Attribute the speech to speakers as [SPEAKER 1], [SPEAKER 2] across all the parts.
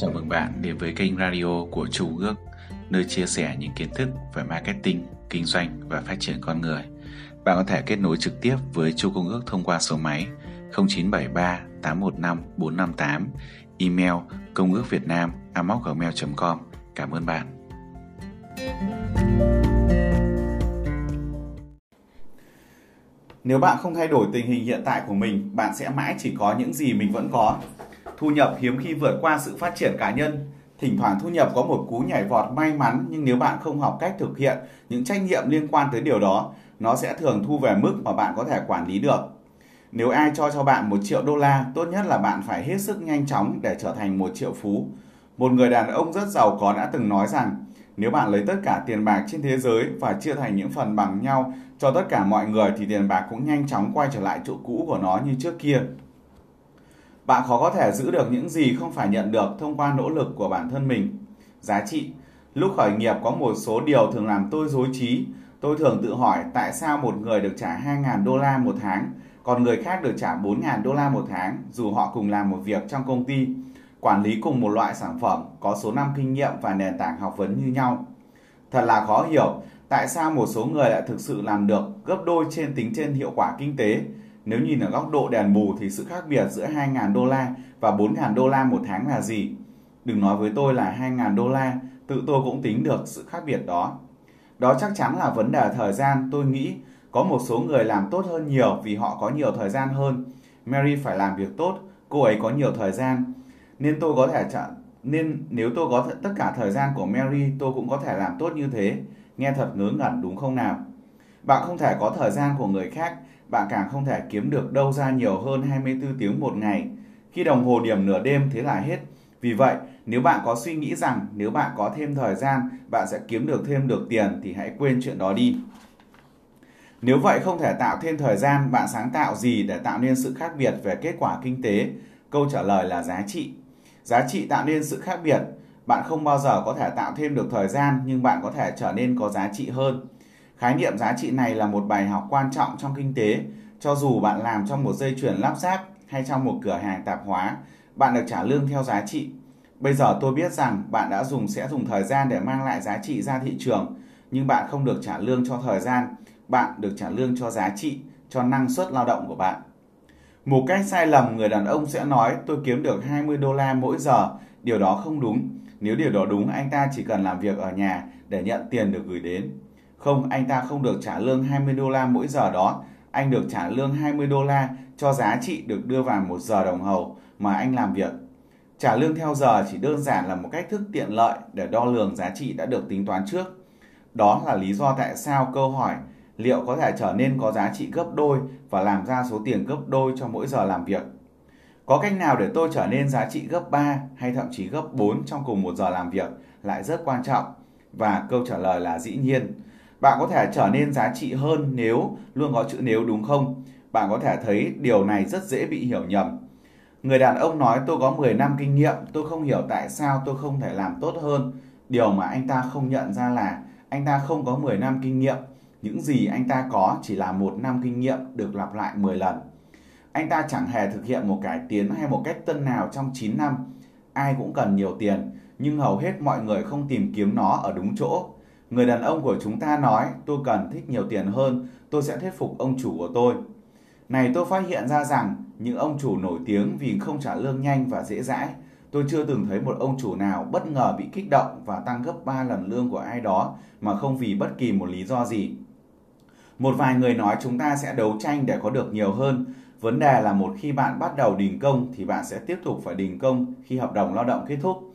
[SPEAKER 1] Chào mừng bạn đến với kênh radio của Chu Ước, nơi chia sẻ những kiến thức về marketing, kinh doanh và phát triển con người. Bạn có thể kết nối trực tiếp với Chu Công Ước thông qua số máy 0973 815 458, email công ước việt nam gmail.com. Cảm ơn bạn.
[SPEAKER 2] Nếu bạn không thay đổi tình hình hiện tại của mình, bạn sẽ mãi chỉ có những gì mình vẫn có. Thu nhập hiếm khi vượt qua sự phát triển cá nhân. Thỉnh thoảng thu nhập có một cú nhảy vọt may mắn nhưng nếu bạn không học cách thực hiện những trách nhiệm liên quan tới điều đó, nó sẽ thường thu về mức mà bạn có thể quản lý được. Nếu ai cho cho bạn một triệu đô la, tốt nhất là bạn phải hết sức nhanh chóng để trở thành một triệu phú. Một người đàn ông rất giàu có đã từng nói rằng, nếu bạn lấy tất cả tiền bạc trên thế giới và chia thành những phần bằng nhau cho tất cả mọi người thì tiền bạc cũng nhanh chóng quay trở lại chỗ cũ của nó như trước kia. Bạn khó có thể giữ được những gì không phải nhận được thông qua nỗ lực của bản thân mình. Giá trị Lúc khởi nghiệp có một số điều thường làm tôi dối trí. Tôi thường tự hỏi tại sao một người được trả 2.000 đô la một tháng, còn người khác được trả 4.000 đô la một tháng dù họ cùng làm một việc trong công ty, quản lý cùng một loại sản phẩm, có số năm kinh nghiệm và nền tảng học vấn như nhau. Thật là khó hiểu tại sao một số người lại thực sự làm được gấp đôi trên tính trên hiệu quả kinh tế. Nếu nhìn ở góc độ đèn bù thì sự khác biệt giữa 2.000 đô la và 4.000 đô la một tháng là gì? Đừng nói với tôi là 2.000 đô la, tự tôi cũng tính được sự khác biệt đó. Đó chắc chắn là vấn đề thời gian, tôi nghĩ có một số người làm tốt hơn nhiều vì họ có nhiều thời gian hơn. Mary phải làm việc tốt, cô ấy có nhiều thời gian. Nên tôi có thể chọn nên nếu tôi có tất cả thời gian của Mary, tôi cũng có thể làm tốt như thế. Nghe thật ngớ ngẩn đúng không nào? Bạn không thể có thời gian của người khác, bạn càng không thể kiếm được đâu ra nhiều hơn 24 tiếng một ngày. Khi đồng hồ điểm nửa đêm thế là hết. Vì vậy, nếu bạn có suy nghĩ rằng nếu bạn có thêm thời gian, bạn sẽ kiếm được thêm được tiền thì hãy quên chuyện đó đi. Nếu vậy không thể tạo thêm thời gian, bạn sáng tạo gì để tạo nên sự khác biệt về kết quả kinh tế? Câu trả lời là giá trị. Giá trị tạo nên sự khác biệt. Bạn không bao giờ có thể tạo thêm được thời gian nhưng bạn có thể trở nên có giá trị hơn. Khái niệm giá trị này là một bài học quan trọng trong kinh tế. Cho dù bạn làm trong một dây chuyền lắp ráp hay trong một cửa hàng tạp hóa, bạn được trả lương theo giá trị. Bây giờ tôi biết rằng bạn đã dùng sẽ dùng thời gian để mang lại giá trị ra thị trường, nhưng bạn không được trả lương cho thời gian, bạn được trả lương cho giá trị, cho năng suất lao động của bạn. Một cách sai lầm người đàn ông sẽ nói tôi kiếm được 20 đô la mỗi giờ, điều đó không đúng. Nếu điều đó đúng, anh ta chỉ cần làm việc ở nhà để nhận tiền được gửi đến. Không, anh ta không được trả lương 20 đô la mỗi giờ đó, anh được trả lương 20 đô la cho giá trị được đưa vào một giờ đồng hồ mà anh làm việc. Trả lương theo giờ chỉ đơn giản là một cách thức tiện lợi để đo lường giá trị đã được tính toán trước. Đó là lý do tại sao câu hỏi liệu có thể trở nên có giá trị gấp đôi và làm ra số tiền gấp đôi cho mỗi giờ làm việc. Có cách nào để tôi trở nên giá trị gấp 3 hay thậm chí gấp 4 trong cùng một giờ làm việc lại rất quan trọng. Và câu trả lời là dĩ nhiên. Bạn có thể trở nên giá trị hơn nếu luôn có chữ nếu đúng không? Bạn có thể thấy điều này rất dễ bị hiểu nhầm. Người đàn ông nói tôi có 10 năm kinh nghiệm, tôi không hiểu tại sao tôi không thể làm tốt hơn. Điều mà anh ta không nhận ra là anh ta không có 10 năm kinh nghiệm. Những gì anh ta có chỉ là một năm kinh nghiệm được lặp lại 10 lần. Anh ta chẳng hề thực hiện một cải tiến hay một cách tân nào trong 9 năm. Ai cũng cần nhiều tiền, nhưng hầu hết mọi người không tìm kiếm nó ở đúng chỗ. Người đàn ông của chúng ta nói tôi cần thích nhiều tiền hơn, tôi sẽ thuyết phục ông chủ của tôi. Này tôi phát hiện ra rằng những ông chủ nổi tiếng vì không trả lương nhanh và dễ dãi. Tôi chưa từng thấy một ông chủ nào bất ngờ bị kích động và tăng gấp 3 lần lương của ai đó mà không vì bất kỳ một lý do gì. Một vài người nói chúng ta sẽ đấu tranh để có được nhiều hơn. Vấn đề là một khi bạn bắt đầu đình công thì bạn sẽ tiếp tục phải đình công khi hợp đồng lao động kết thúc.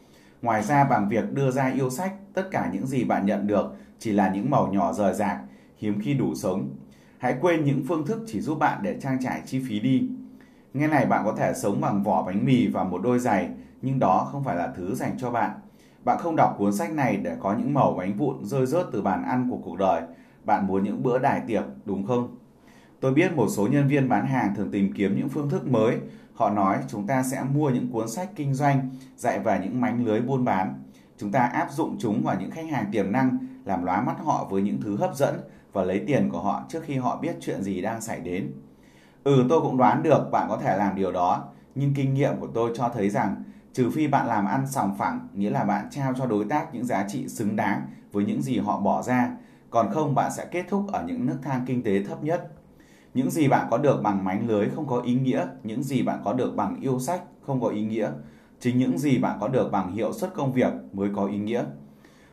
[SPEAKER 2] Ngoài ra bằng việc đưa ra yêu sách, tất cả những gì bạn nhận được chỉ là những màu nhỏ rời rạc, hiếm khi đủ sống. Hãy quên những phương thức chỉ giúp bạn để trang trải chi phí đi. Nghe này bạn có thể sống bằng vỏ bánh mì và một đôi giày, nhưng đó không phải là thứ dành cho bạn. Bạn không đọc cuốn sách này để có những mẩu bánh vụn rơi rớt từ bàn ăn của cuộc đời. Bạn muốn những bữa đài tiệc, đúng không? Tôi biết một số nhân viên bán hàng thường tìm kiếm những phương thức mới. Họ nói chúng ta sẽ mua những cuốn sách kinh doanh, dạy về những mánh lưới buôn bán. Chúng ta áp dụng chúng vào những khách hàng tiềm năng, làm lóa mắt họ với những thứ hấp dẫn và lấy tiền của họ trước khi họ biết chuyện gì đang xảy đến. Ừ, tôi cũng đoán được bạn có thể làm điều đó, nhưng kinh nghiệm của tôi cho thấy rằng Trừ phi bạn làm ăn sòng phẳng, nghĩa là bạn trao cho đối tác những giá trị xứng đáng với những gì họ bỏ ra, còn không bạn sẽ kết thúc ở những nước thang kinh tế thấp nhất. Những gì bạn có được bằng mánh lưới không có ý nghĩa, những gì bạn có được bằng yêu sách không có ý nghĩa. Chính những gì bạn có được bằng hiệu suất công việc mới có ý nghĩa.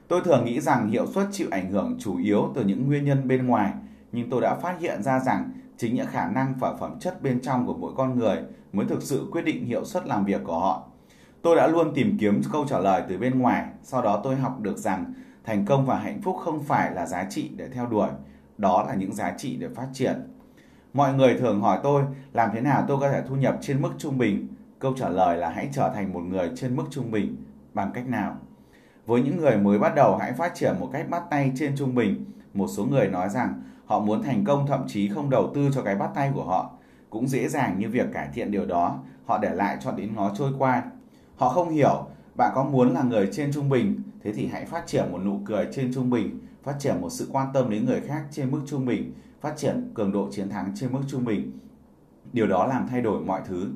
[SPEAKER 2] Tôi thường nghĩ rằng hiệu suất chịu ảnh hưởng chủ yếu từ những nguyên nhân bên ngoài, nhưng tôi đã phát hiện ra rằng chính những khả năng và phẩm chất bên trong của mỗi con người mới thực sự quyết định hiệu suất làm việc của họ. Tôi đã luôn tìm kiếm câu trả lời từ bên ngoài, sau đó tôi học được rằng thành công và hạnh phúc không phải là giá trị để theo đuổi, đó là những giá trị để phát triển. Mọi người thường hỏi tôi làm thế nào tôi có thể thu nhập trên mức trung bình. Câu trả lời là hãy trở thành một người trên mức trung bình. Bằng cách nào? Với những người mới bắt đầu hãy phát triển một cách bắt tay trên trung bình. Một số người nói rằng họ muốn thành công thậm chí không đầu tư cho cái bắt tay của họ. Cũng dễ dàng như việc cải thiện điều đó, họ để lại cho đến nó trôi qua. Họ không hiểu bạn có muốn là người trên trung bình, thế thì hãy phát triển một nụ cười trên trung bình, phát triển một sự quan tâm đến người khác trên mức trung bình, phát triển cường độ chiến thắng trên mức trung bình. Điều đó làm thay đổi mọi thứ.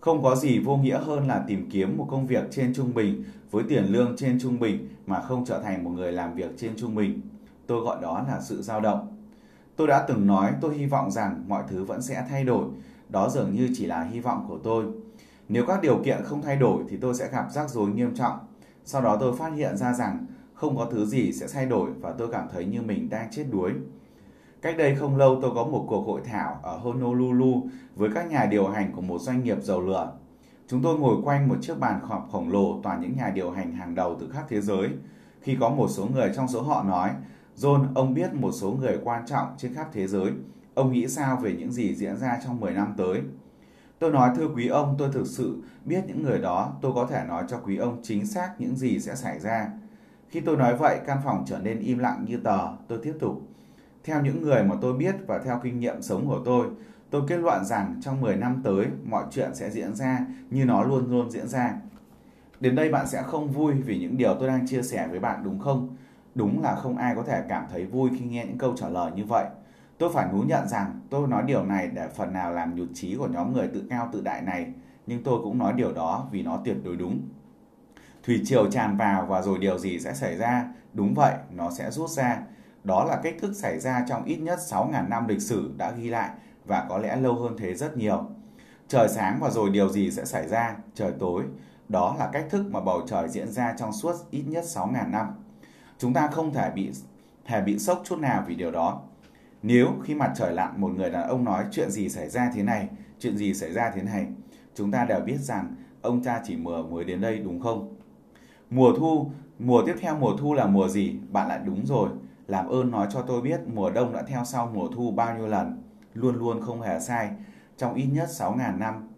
[SPEAKER 2] Không có gì vô nghĩa hơn là tìm kiếm một công việc trên trung bình với tiền lương trên trung bình mà không trở thành một người làm việc trên trung bình. Tôi gọi đó là sự dao động. Tôi đã từng nói tôi hy vọng rằng mọi thứ vẫn sẽ thay đổi. Đó dường như chỉ là hy vọng của tôi. Nếu các điều kiện không thay đổi thì tôi sẽ gặp rắc rối nghiêm trọng. Sau đó tôi phát hiện ra rằng không có thứ gì sẽ thay đổi và tôi cảm thấy như mình đang chết đuối. Cách đây không lâu tôi có một cuộc hội thảo ở Honolulu với các nhà điều hành của một doanh nghiệp dầu lửa. Chúng tôi ngồi quanh một chiếc bàn họp khổng lồ toàn những nhà điều hành hàng đầu từ khắp thế giới. Khi có một số người trong số họ nói, John, ông biết một số người quan trọng trên khắp thế giới. Ông nghĩ sao về những gì diễn ra trong 10 năm tới? Tôi nói thưa quý ông, tôi thực sự biết những người đó, tôi có thể nói cho quý ông chính xác những gì sẽ xảy ra. Khi tôi nói vậy, căn phòng trở nên im lặng như tờ. Tôi tiếp tục. Theo những người mà tôi biết và theo kinh nghiệm sống của tôi, tôi kết luận rằng trong 10 năm tới, mọi chuyện sẽ diễn ra như nó luôn luôn diễn ra. Đến đây bạn sẽ không vui vì những điều tôi đang chia sẻ với bạn đúng không? Đúng là không ai có thể cảm thấy vui khi nghe những câu trả lời như vậy. Tôi phải thú nhận rằng tôi nói điều này để phần nào làm nhụt chí của nhóm người tự cao tự đại này, nhưng tôi cũng nói điều đó vì nó tuyệt đối đúng. Thủy triều tràn vào và rồi điều gì sẽ xảy ra? Đúng vậy, nó sẽ rút ra. Đó là cách thức xảy ra trong ít nhất 6.000 năm lịch sử đã ghi lại và có lẽ lâu hơn thế rất nhiều. Trời sáng và rồi điều gì sẽ xảy ra? Trời tối. Đó là cách thức mà bầu trời diễn ra trong suốt ít nhất 6.000 năm. Chúng ta không thể bị thể bị sốc chút nào vì điều đó. Nếu khi mặt trời lặn một người đàn ông nói chuyện gì xảy ra thế này, chuyện gì xảy ra thế này, chúng ta đều biết rằng ông ta chỉ mùa mới đến đây đúng không? Mùa thu, mùa tiếp theo mùa thu là mùa gì? Bạn lại đúng rồi. Làm ơn nói cho tôi biết mùa đông đã theo sau mùa thu bao nhiêu lần. Luôn luôn không hề sai. Trong ít nhất 6.000 năm.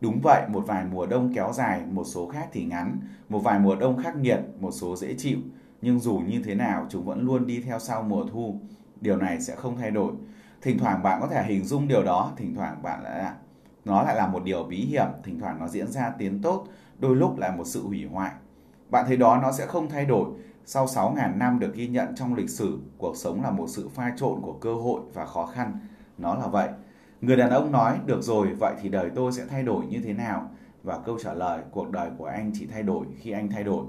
[SPEAKER 2] Đúng vậy, một vài mùa đông kéo dài, một số khác thì ngắn. Một vài mùa đông khắc nghiệt, một số dễ chịu. Nhưng dù như thế nào, chúng vẫn luôn đi theo sau mùa thu. Điều này sẽ không thay đổi. Thỉnh thoảng bạn có thể hình dung điều đó, thỉnh thoảng bạn lại nó lại là một điều bí hiểm, thỉnh thoảng nó diễn ra tiến tốt, đôi lúc là một sự hủy hoại. Bạn thấy đó nó sẽ không thay đổi. Sau 6.000 năm được ghi nhận trong lịch sử, cuộc sống là một sự pha trộn của cơ hội và khó khăn. Nó là vậy. Người đàn ông nói, được rồi, vậy thì đời tôi sẽ thay đổi như thế nào? Và câu trả lời, cuộc đời của anh chỉ thay đổi khi anh thay đổi.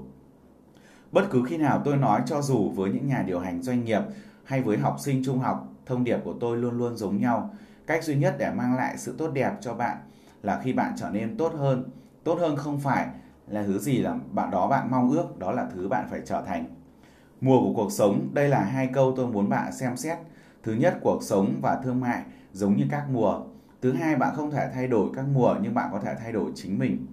[SPEAKER 2] Bất cứ khi nào tôi nói cho dù với những nhà điều hành doanh nghiệp hay với học sinh trung học, thông điệp của tôi luôn luôn giống nhau. Cách duy nhất để mang lại sự tốt đẹp cho bạn là khi bạn trở nên tốt hơn. Tốt hơn không phải là thứ gì là bạn đó bạn mong ước, đó là thứ bạn phải trở thành. Mùa của cuộc sống, đây là hai câu tôi muốn bạn xem xét. Thứ nhất, cuộc sống và thương mại giống như các mùa. Thứ hai, bạn không thể thay đổi các mùa nhưng bạn có thể thay đổi chính mình.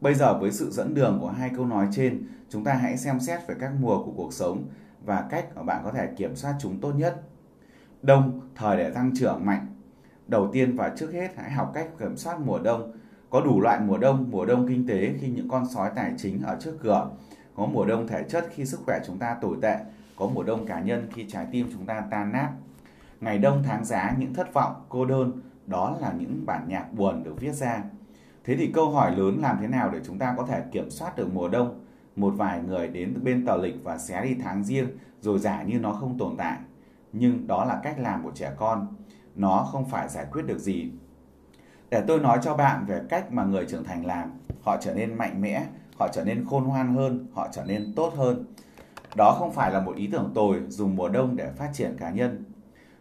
[SPEAKER 2] Bây giờ với sự dẫn đường của hai câu nói trên, chúng ta hãy xem xét về các mùa của cuộc sống và cách mà bạn có thể kiểm soát chúng tốt nhất. Đông, thời để tăng trưởng mạnh. Đầu tiên và trước hết hãy học cách kiểm soát mùa đông. Có đủ loại mùa đông, mùa đông kinh tế khi những con sói tài chính ở trước cửa. Có mùa đông thể chất khi sức khỏe chúng ta tồi tệ. Có mùa đông cá nhân khi trái tim chúng ta tan nát. Ngày đông tháng giá, những thất vọng, cô đơn, đó là những bản nhạc buồn được viết ra. Thế thì câu hỏi lớn làm thế nào để chúng ta có thể kiểm soát được mùa đông? Một vài người đến bên tờ lịch và xé đi tháng riêng rồi giả như nó không tồn tại. Nhưng đó là cách làm của trẻ con. Nó không phải giải quyết được gì. Để tôi nói cho bạn về cách mà người trưởng thành làm. Họ trở nên mạnh mẽ, họ trở nên khôn ngoan hơn, họ trở nên tốt hơn. Đó không phải là một ý tưởng tồi dùng mùa đông để phát triển cá nhân.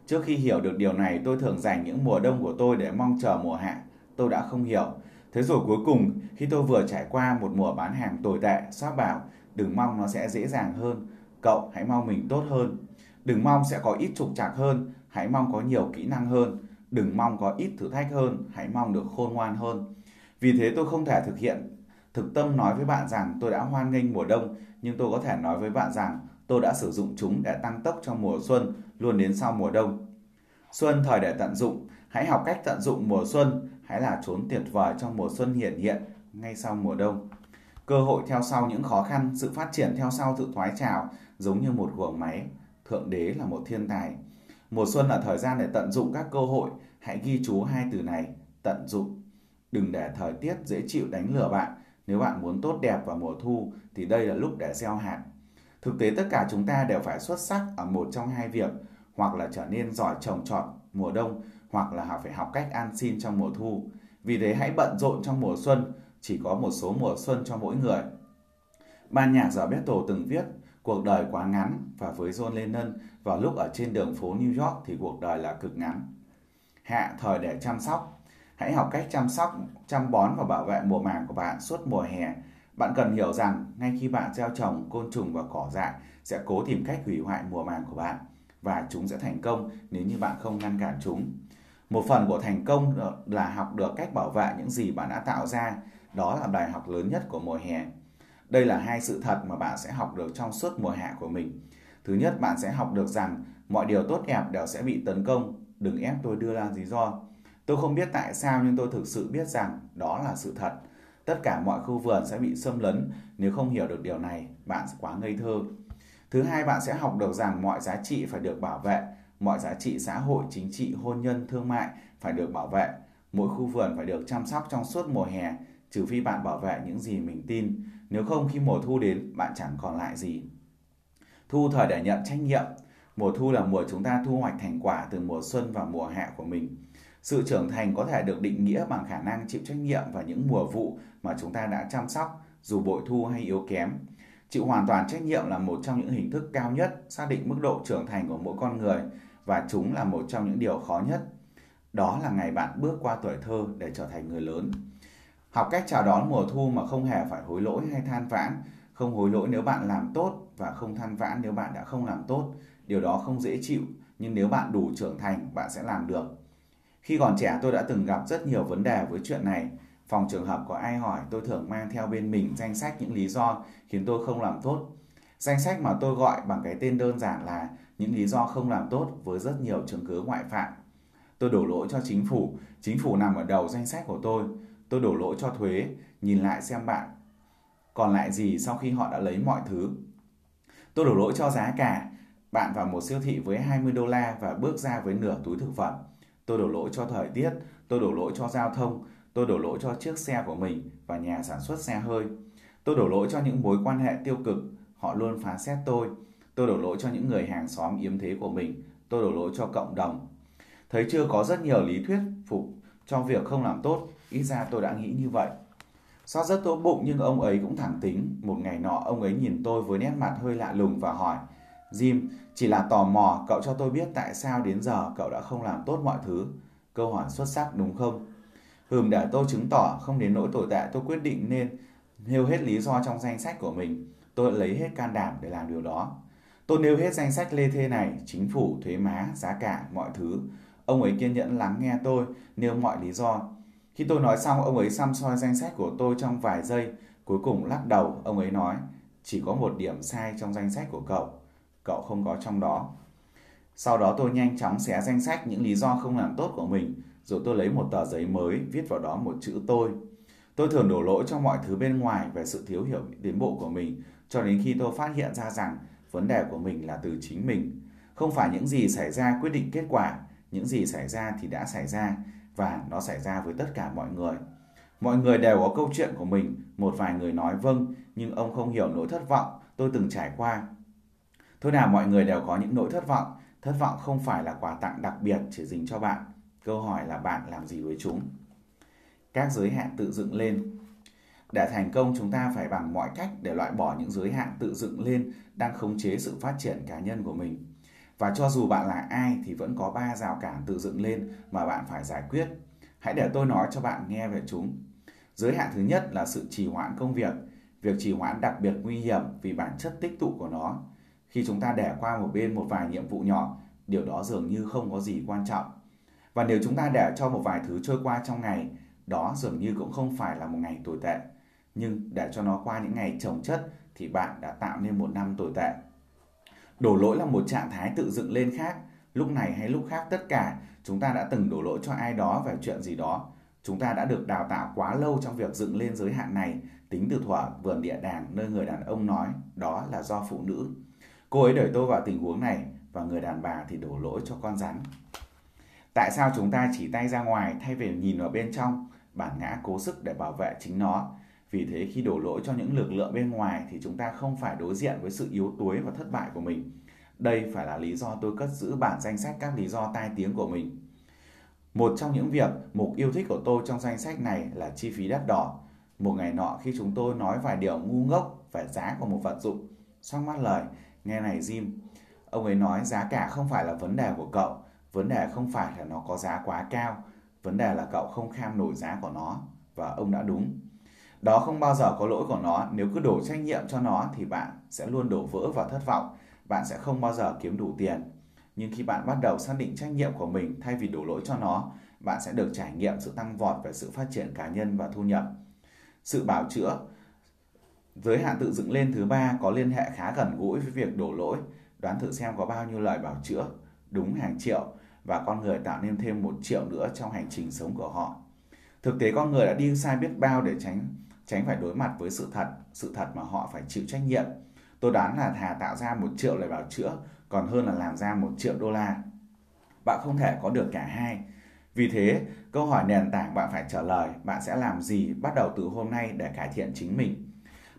[SPEAKER 2] Trước khi hiểu được điều này, tôi thường dành những mùa đông của tôi để mong chờ mùa hạ. Tôi đã không hiểu. Thế rồi cuối cùng, khi tôi vừa trải qua một mùa bán hàng tồi tệ, sắp bảo, đừng mong nó sẽ dễ dàng hơn. Cậu hãy mong mình tốt hơn. Đừng mong sẽ có ít trục trặc hơn, hãy mong có nhiều kỹ năng hơn. Đừng mong có ít thử thách hơn, hãy mong được khôn ngoan hơn. Vì thế tôi không thể thực hiện thực tâm nói với bạn rằng tôi đã hoan nghênh mùa đông, nhưng tôi có thể nói với bạn rằng tôi đã sử dụng chúng để tăng tốc trong mùa xuân, luôn đến sau mùa đông. Xuân thời để tận dụng, hãy học cách tận dụng mùa xuân, hãy là trốn tuyệt vời trong mùa xuân hiện hiện ngay sau mùa đông. Cơ hội theo sau những khó khăn, sự phát triển theo sau sự thoái trào giống như một guồng máy. Thượng đế là một thiên tài. Mùa xuân là thời gian để tận dụng các cơ hội. Hãy ghi chú hai từ này, tận dụng. Đừng để thời tiết dễ chịu đánh lừa bạn. Nếu bạn muốn tốt đẹp vào mùa thu thì đây là lúc để gieo hạt. Thực tế tất cả chúng ta đều phải xuất sắc ở một trong hai việc, hoặc là trở nên giỏi trồng trọt mùa đông, hoặc là phải học cách an xin trong mùa thu. Vì thế hãy bận rộn trong mùa xuân, chỉ có một số mùa xuân cho mỗi người. Ban nhạc giờ Beatles từng viết, cuộc đời quá ngắn và với John Lennon vào lúc ở trên đường phố New York thì cuộc đời là cực ngắn. Hạ thời để chăm sóc. Hãy học cách chăm sóc, chăm bón và bảo vệ mùa màng của bạn suốt mùa hè. Bạn cần hiểu rằng ngay khi bạn gieo trồng côn trùng và cỏ dại sẽ cố tìm cách hủy hoại mùa màng của bạn và chúng sẽ thành công nếu như bạn không ngăn cản chúng. Một phần của thành công là học được cách bảo vệ những gì bạn đã tạo ra đó là bài học lớn nhất của mùa hè. Đây là hai sự thật mà bạn sẽ học được trong suốt mùa hạ của mình. Thứ nhất, bạn sẽ học được rằng mọi điều tốt đẹp đều sẽ bị tấn công. Đừng ép tôi đưa ra lý do. Tôi không biết tại sao nhưng tôi thực sự biết rằng đó là sự thật. Tất cả mọi khu vườn sẽ bị xâm lấn. Nếu không hiểu được điều này, bạn sẽ quá ngây thơ. Thứ hai, bạn sẽ học được rằng mọi giá trị phải được bảo vệ. Mọi giá trị xã hội, chính trị, hôn nhân, thương mại phải được bảo vệ. Mỗi khu vườn phải được chăm sóc trong suốt mùa hè trừ phi bạn bảo vệ những gì mình tin. Nếu không khi mùa thu đến, bạn chẳng còn lại gì. Thu thời để nhận trách nhiệm. Mùa thu là mùa chúng ta thu hoạch thành quả từ mùa xuân và mùa hạ của mình. Sự trưởng thành có thể được định nghĩa bằng khả năng chịu trách nhiệm vào những mùa vụ mà chúng ta đã chăm sóc, dù bội thu hay yếu kém. Chịu hoàn toàn trách nhiệm là một trong những hình thức cao nhất xác định mức độ trưởng thành của mỗi con người và chúng là một trong những điều khó nhất. Đó là ngày bạn bước qua tuổi thơ để trở thành người lớn. Học cách chào đón mùa thu mà không hề phải hối lỗi hay than vãn, không hối lỗi nếu bạn làm tốt và không than vãn nếu bạn đã không làm tốt. Điều đó không dễ chịu, nhưng nếu bạn đủ trưởng thành, bạn sẽ làm được. Khi còn trẻ tôi đã từng gặp rất nhiều vấn đề với chuyện này. Phòng trường hợp có ai hỏi tôi thường mang theo bên mình danh sách những lý do khiến tôi không làm tốt. Danh sách mà tôi gọi bằng cái tên đơn giản là những lý do không làm tốt với rất nhiều chứng cứ ngoại phạm. Tôi đổ lỗi cho chính phủ, chính phủ nằm ở đầu danh sách của tôi tôi đổ lỗi cho thuế, nhìn lại xem bạn còn lại gì sau khi họ đã lấy mọi thứ. Tôi đổ lỗi cho giá cả, bạn vào một siêu thị với 20 đô la và bước ra với nửa túi thực phẩm. Tôi đổ lỗi cho thời tiết, tôi đổ lỗi cho giao thông, tôi đổ lỗi cho chiếc xe của mình và nhà sản xuất xe hơi. Tôi đổ lỗi cho những mối quan hệ tiêu cực, họ luôn phán xét tôi. Tôi đổ lỗi cho những người hàng xóm yếm thế của mình, tôi đổ lỗi cho cộng đồng. Thấy chưa có rất nhiều lý thuyết phục cho việc không làm tốt, ít ra tôi đã nghĩ như vậy. So rất tốt bụng nhưng ông ấy cũng thẳng tính. Một ngày nọ ông ấy nhìn tôi với nét mặt hơi lạ lùng và hỏi Jim, chỉ là tò mò cậu cho tôi biết tại sao đến giờ cậu đã không làm tốt mọi thứ. Câu hỏi xuất sắc đúng không? Hừm để tôi chứng tỏ không đến nỗi tồi tệ tôi quyết định nên nêu hết lý do trong danh sách của mình. Tôi lấy hết can đảm để làm điều đó. Tôi nêu hết danh sách lê thê này, chính phủ, thuế má, giá cả, mọi thứ. Ông ấy kiên nhẫn lắng nghe tôi, nêu mọi lý do. Khi tôi nói xong, ông ấy xăm soi danh sách của tôi trong vài giây. Cuối cùng lắc đầu, ông ấy nói, chỉ có một điểm sai trong danh sách của cậu. Cậu không có trong đó. Sau đó tôi nhanh chóng xé danh sách những lý do không làm tốt của mình, rồi tôi lấy một tờ giấy mới viết vào đó một chữ tôi. Tôi thường đổ lỗi cho mọi thứ bên ngoài về sự thiếu hiểu tiến bộ của mình, cho đến khi tôi phát hiện ra rằng vấn đề của mình là từ chính mình. Không phải những gì xảy ra quyết định kết quả, những gì xảy ra thì đã xảy ra và nó xảy ra với tất cả mọi người. Mọi người đều có câu chuyện của mình, một vài người nói vâng, nhưng ông không hiểu nỗi thất vọng tôi từng trải qua. Thôi nào mọi người đều có những nỗi thất vọng, thất vọng không phải là quà tặng đặc biệt chỉ dành cho bạn. Câu hỏi là bạn làm gì với chúng? Các giới hạn tự dựng lên. Để thành công chúng ta phải bằng mọi cách để loại bỏ những giới hạn tự dựng lên đang khống chế sự phát triển cá nhân của mình. Và cho dù bạn là ai thì vẫn có ba rào cản tự dựng lên mà bạn phải giải quyết. Hãy để tôi nói cho bạn nghe về chúng. Giới hạn thứ nhất là sự trì hoãn công việc. Việc trì hoãn đặc biệt nguy hiểm vì bản chất tích tụ của nó. Khi chúng ta để qua một bên một vài nhiệm vụ nhỏ, điều đó dường như không có gì quan trọng. Và nếu chúng ta để cho một vài thứ trôi qua trong ngày, đó dường như cũng không phải là một ngày tồi tệ. Nhưng để cho nó qua những ngày trồng chất thì bạn đã tạo nên một năm tồi tệ. Đổ lỗi là một trạng thái tự dựng lên khác. Lúc này hay lúc khác tất cả, chúng ta đã từng đổ lỗi cho ai đó về chuyện gì đó. Chúng ta đã được đào tạo quá lâu trong việc dựng lên giới hạn này, tính từ thuở vườn địa đàng nơi người đàn ông nói đó là do phụ nữ. Cô ấy đẩy tôi vào tình huống này và người đàn bà thì đổ lỗi cho con rắn. Tại sao chúng ta chỉ tay ra ngoài thay vì nhìn vào bên trong? Bản ngã cố sức để bảo vệ chính nó. Vì thế khi đổ lỗi cho những lực lượng bên ngoài thì chúng ta không phải đối diện với sự yếu đuối và thất bại của mình. Đây phải là lý do tôi cất giữ bản danh sách các lý do tai tiếng của mình. Một trong những việc mục yêu thích của tôi trong danh sách này là chi phí đắt đỏ. Một ngày nọ khi chúng tôi nói vài điều ngu ngốc về giá của một vật dụng, xong mắt lời, nghe này Jim, ông ấy nói giá cả không phải là vấn đề của cậu, vấn đề không phải là nó có giá quá cao, vấn đề là cậu không kham nổi giá của nó, và ông đã đúng. Đó không bao giờ có lỗi của nó, nếu cứ đổ trách nhiệm cho nó thì bạn sẽ luôn đổ vỡ và thất vọng, bạn sẽ không bao giờ kiếm đủ tiền. Nhưng khi bạn bắt đầu xác định trách nhiệm của mình thay vì đổ lỗi cho nó, bạn sẽ được trải nghiệm sự tăng vọt về sự phát triển cá nhân và thu nhập. Sự bảo chữa Giới hạn tự dựng lên thứ ba có liên hệ khá gần gũi với việc đổ lỗi. Đoán thử xem có bao nhiêu lời bảo chữa. Đúng hàng triệu và con người tạo nên thêm một triệu nữa trong hành trình sống của họ. Thực tế con người đã đi sai biết bao để tránh tránh phải đối mặt với sự thật, sự thật mà họ phải chịu trách nhiệm. Tôi đoán là thà tạo ra một triệu lời bảo chữa còn hơn là làm ra một triệu đô la. Bạn không thể có được cả hai. Vì thế, câu hỏi nền tảng bạn phải trả lời bạn sẽ làm gì bắt đầu từ hôm nay để cải thiện chính mình.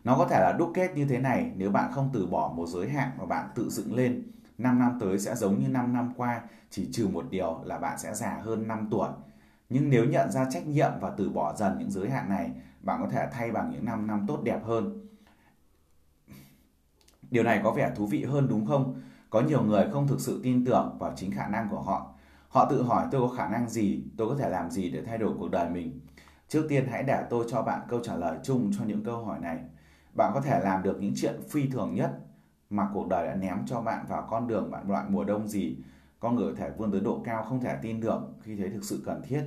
[SPEAKER 2] Nó có thể là đúc kết như thế này nếu bạn không từ bỏ một giới hạn mà bạn tự dựng lên. 5 năm tới sẽ giống như 5 năm qua, chỉ trừ một điều là bạn sẽ già hơn 5 tuổi. Nhưng nếu nhận ra trách nhiệm và từ bỏ dần những giới hạn này, bạn có thể thay bằng những 5 năm tốt đẹp hơn. Điều này có vẻ thú vị hơn đúng không? Có nhiều người không thực sự tin tưởng vào chính khả năng của họ. Họ tự hỏi tôi có khả năng gì, tôi có thể làm gì để thay đổi cuộc đời mình. Trước tiên hãy để tôi cho bạn câu trả lời chung cho những câu hỏi này. Bạn có thể làm được những chuyện phi thường nhất mà cuộc đời đã ném cho bạn vào con đường bạn loại mùa đông gì. Con người thể vươn tới độ cao không thể tin được khi thấy thực sự cần thiết.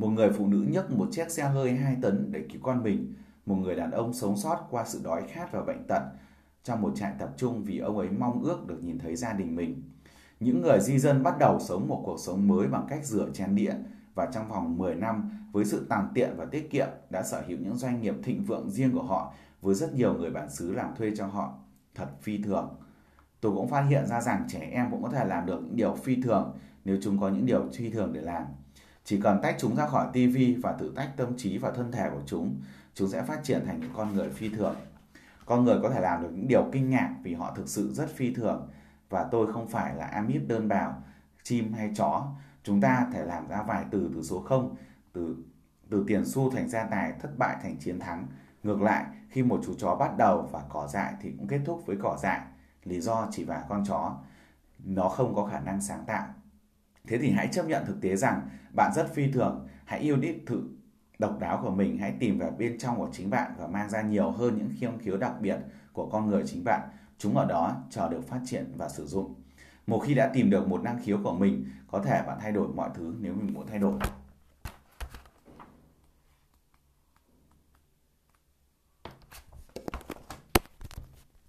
[SPEAKER 2] Một người phụ nữ nhấc một chiếc xe hơi 2 tấn để cứu con mình. Một người đàn ông sống sót qua sự đói khát và bệnh tật trong một trại tập trung vì ông ấy mong ước được nhìn thấy gia đình mình. Những người di dân bắt đầu sống một cuộc sống mới bằng cách rửa chén đĩa và trong vòng 10 năm, với sự tàn tiện và tiết kiệm, đã sở hữu những doanh nghiệp thịnh vượng riêng của họ, với rất nhiều người bản xứ làm thuê cho họ. Thật phi thường. Tôi cũng phát hiện ra rằng trẻ em cũng có thể làm được những điều phi thường, nếu chúng có những điều phi thường để làm. Chỉ cần tách chúng ra khỏi tivi và tự tách tâm trí và thân thể của chúng, chúng sẽ phát triển thành những con người phi thường. Con người có thể làm được những điều kinh ngạc vì họ thực sự rất phi thường và tôi không phải là amip đơn bào, chim hay chó. Chúng ta thể làm ra vài từ từ số 0, từ từ tiền xu thành gia tài, thất bại thành chiến thắng. Ngược lại, khi một chú chó bắt đầu và cỏ dại thì cũng kết thúc với cỏ dại. Lý do chỉ vào con chó, nó không có khả năng sáng tạo. Thế thì hãy chấp nhận thực tế rằng bạn rất phi thường, hãy yêu đích thử độc đáo của mình, hãy tìm vào bên trong của chính bạn và mang ra nhiều hơn những khiêm khiếu đặc biệt của con người chính bạn. Chúng ở đó chờ được phát triển và sử dụng. Một khi đã tìm được một năng khiếu của mình, có thể bạn thay đổi mọi thứ nếu mình muốn thay đổi.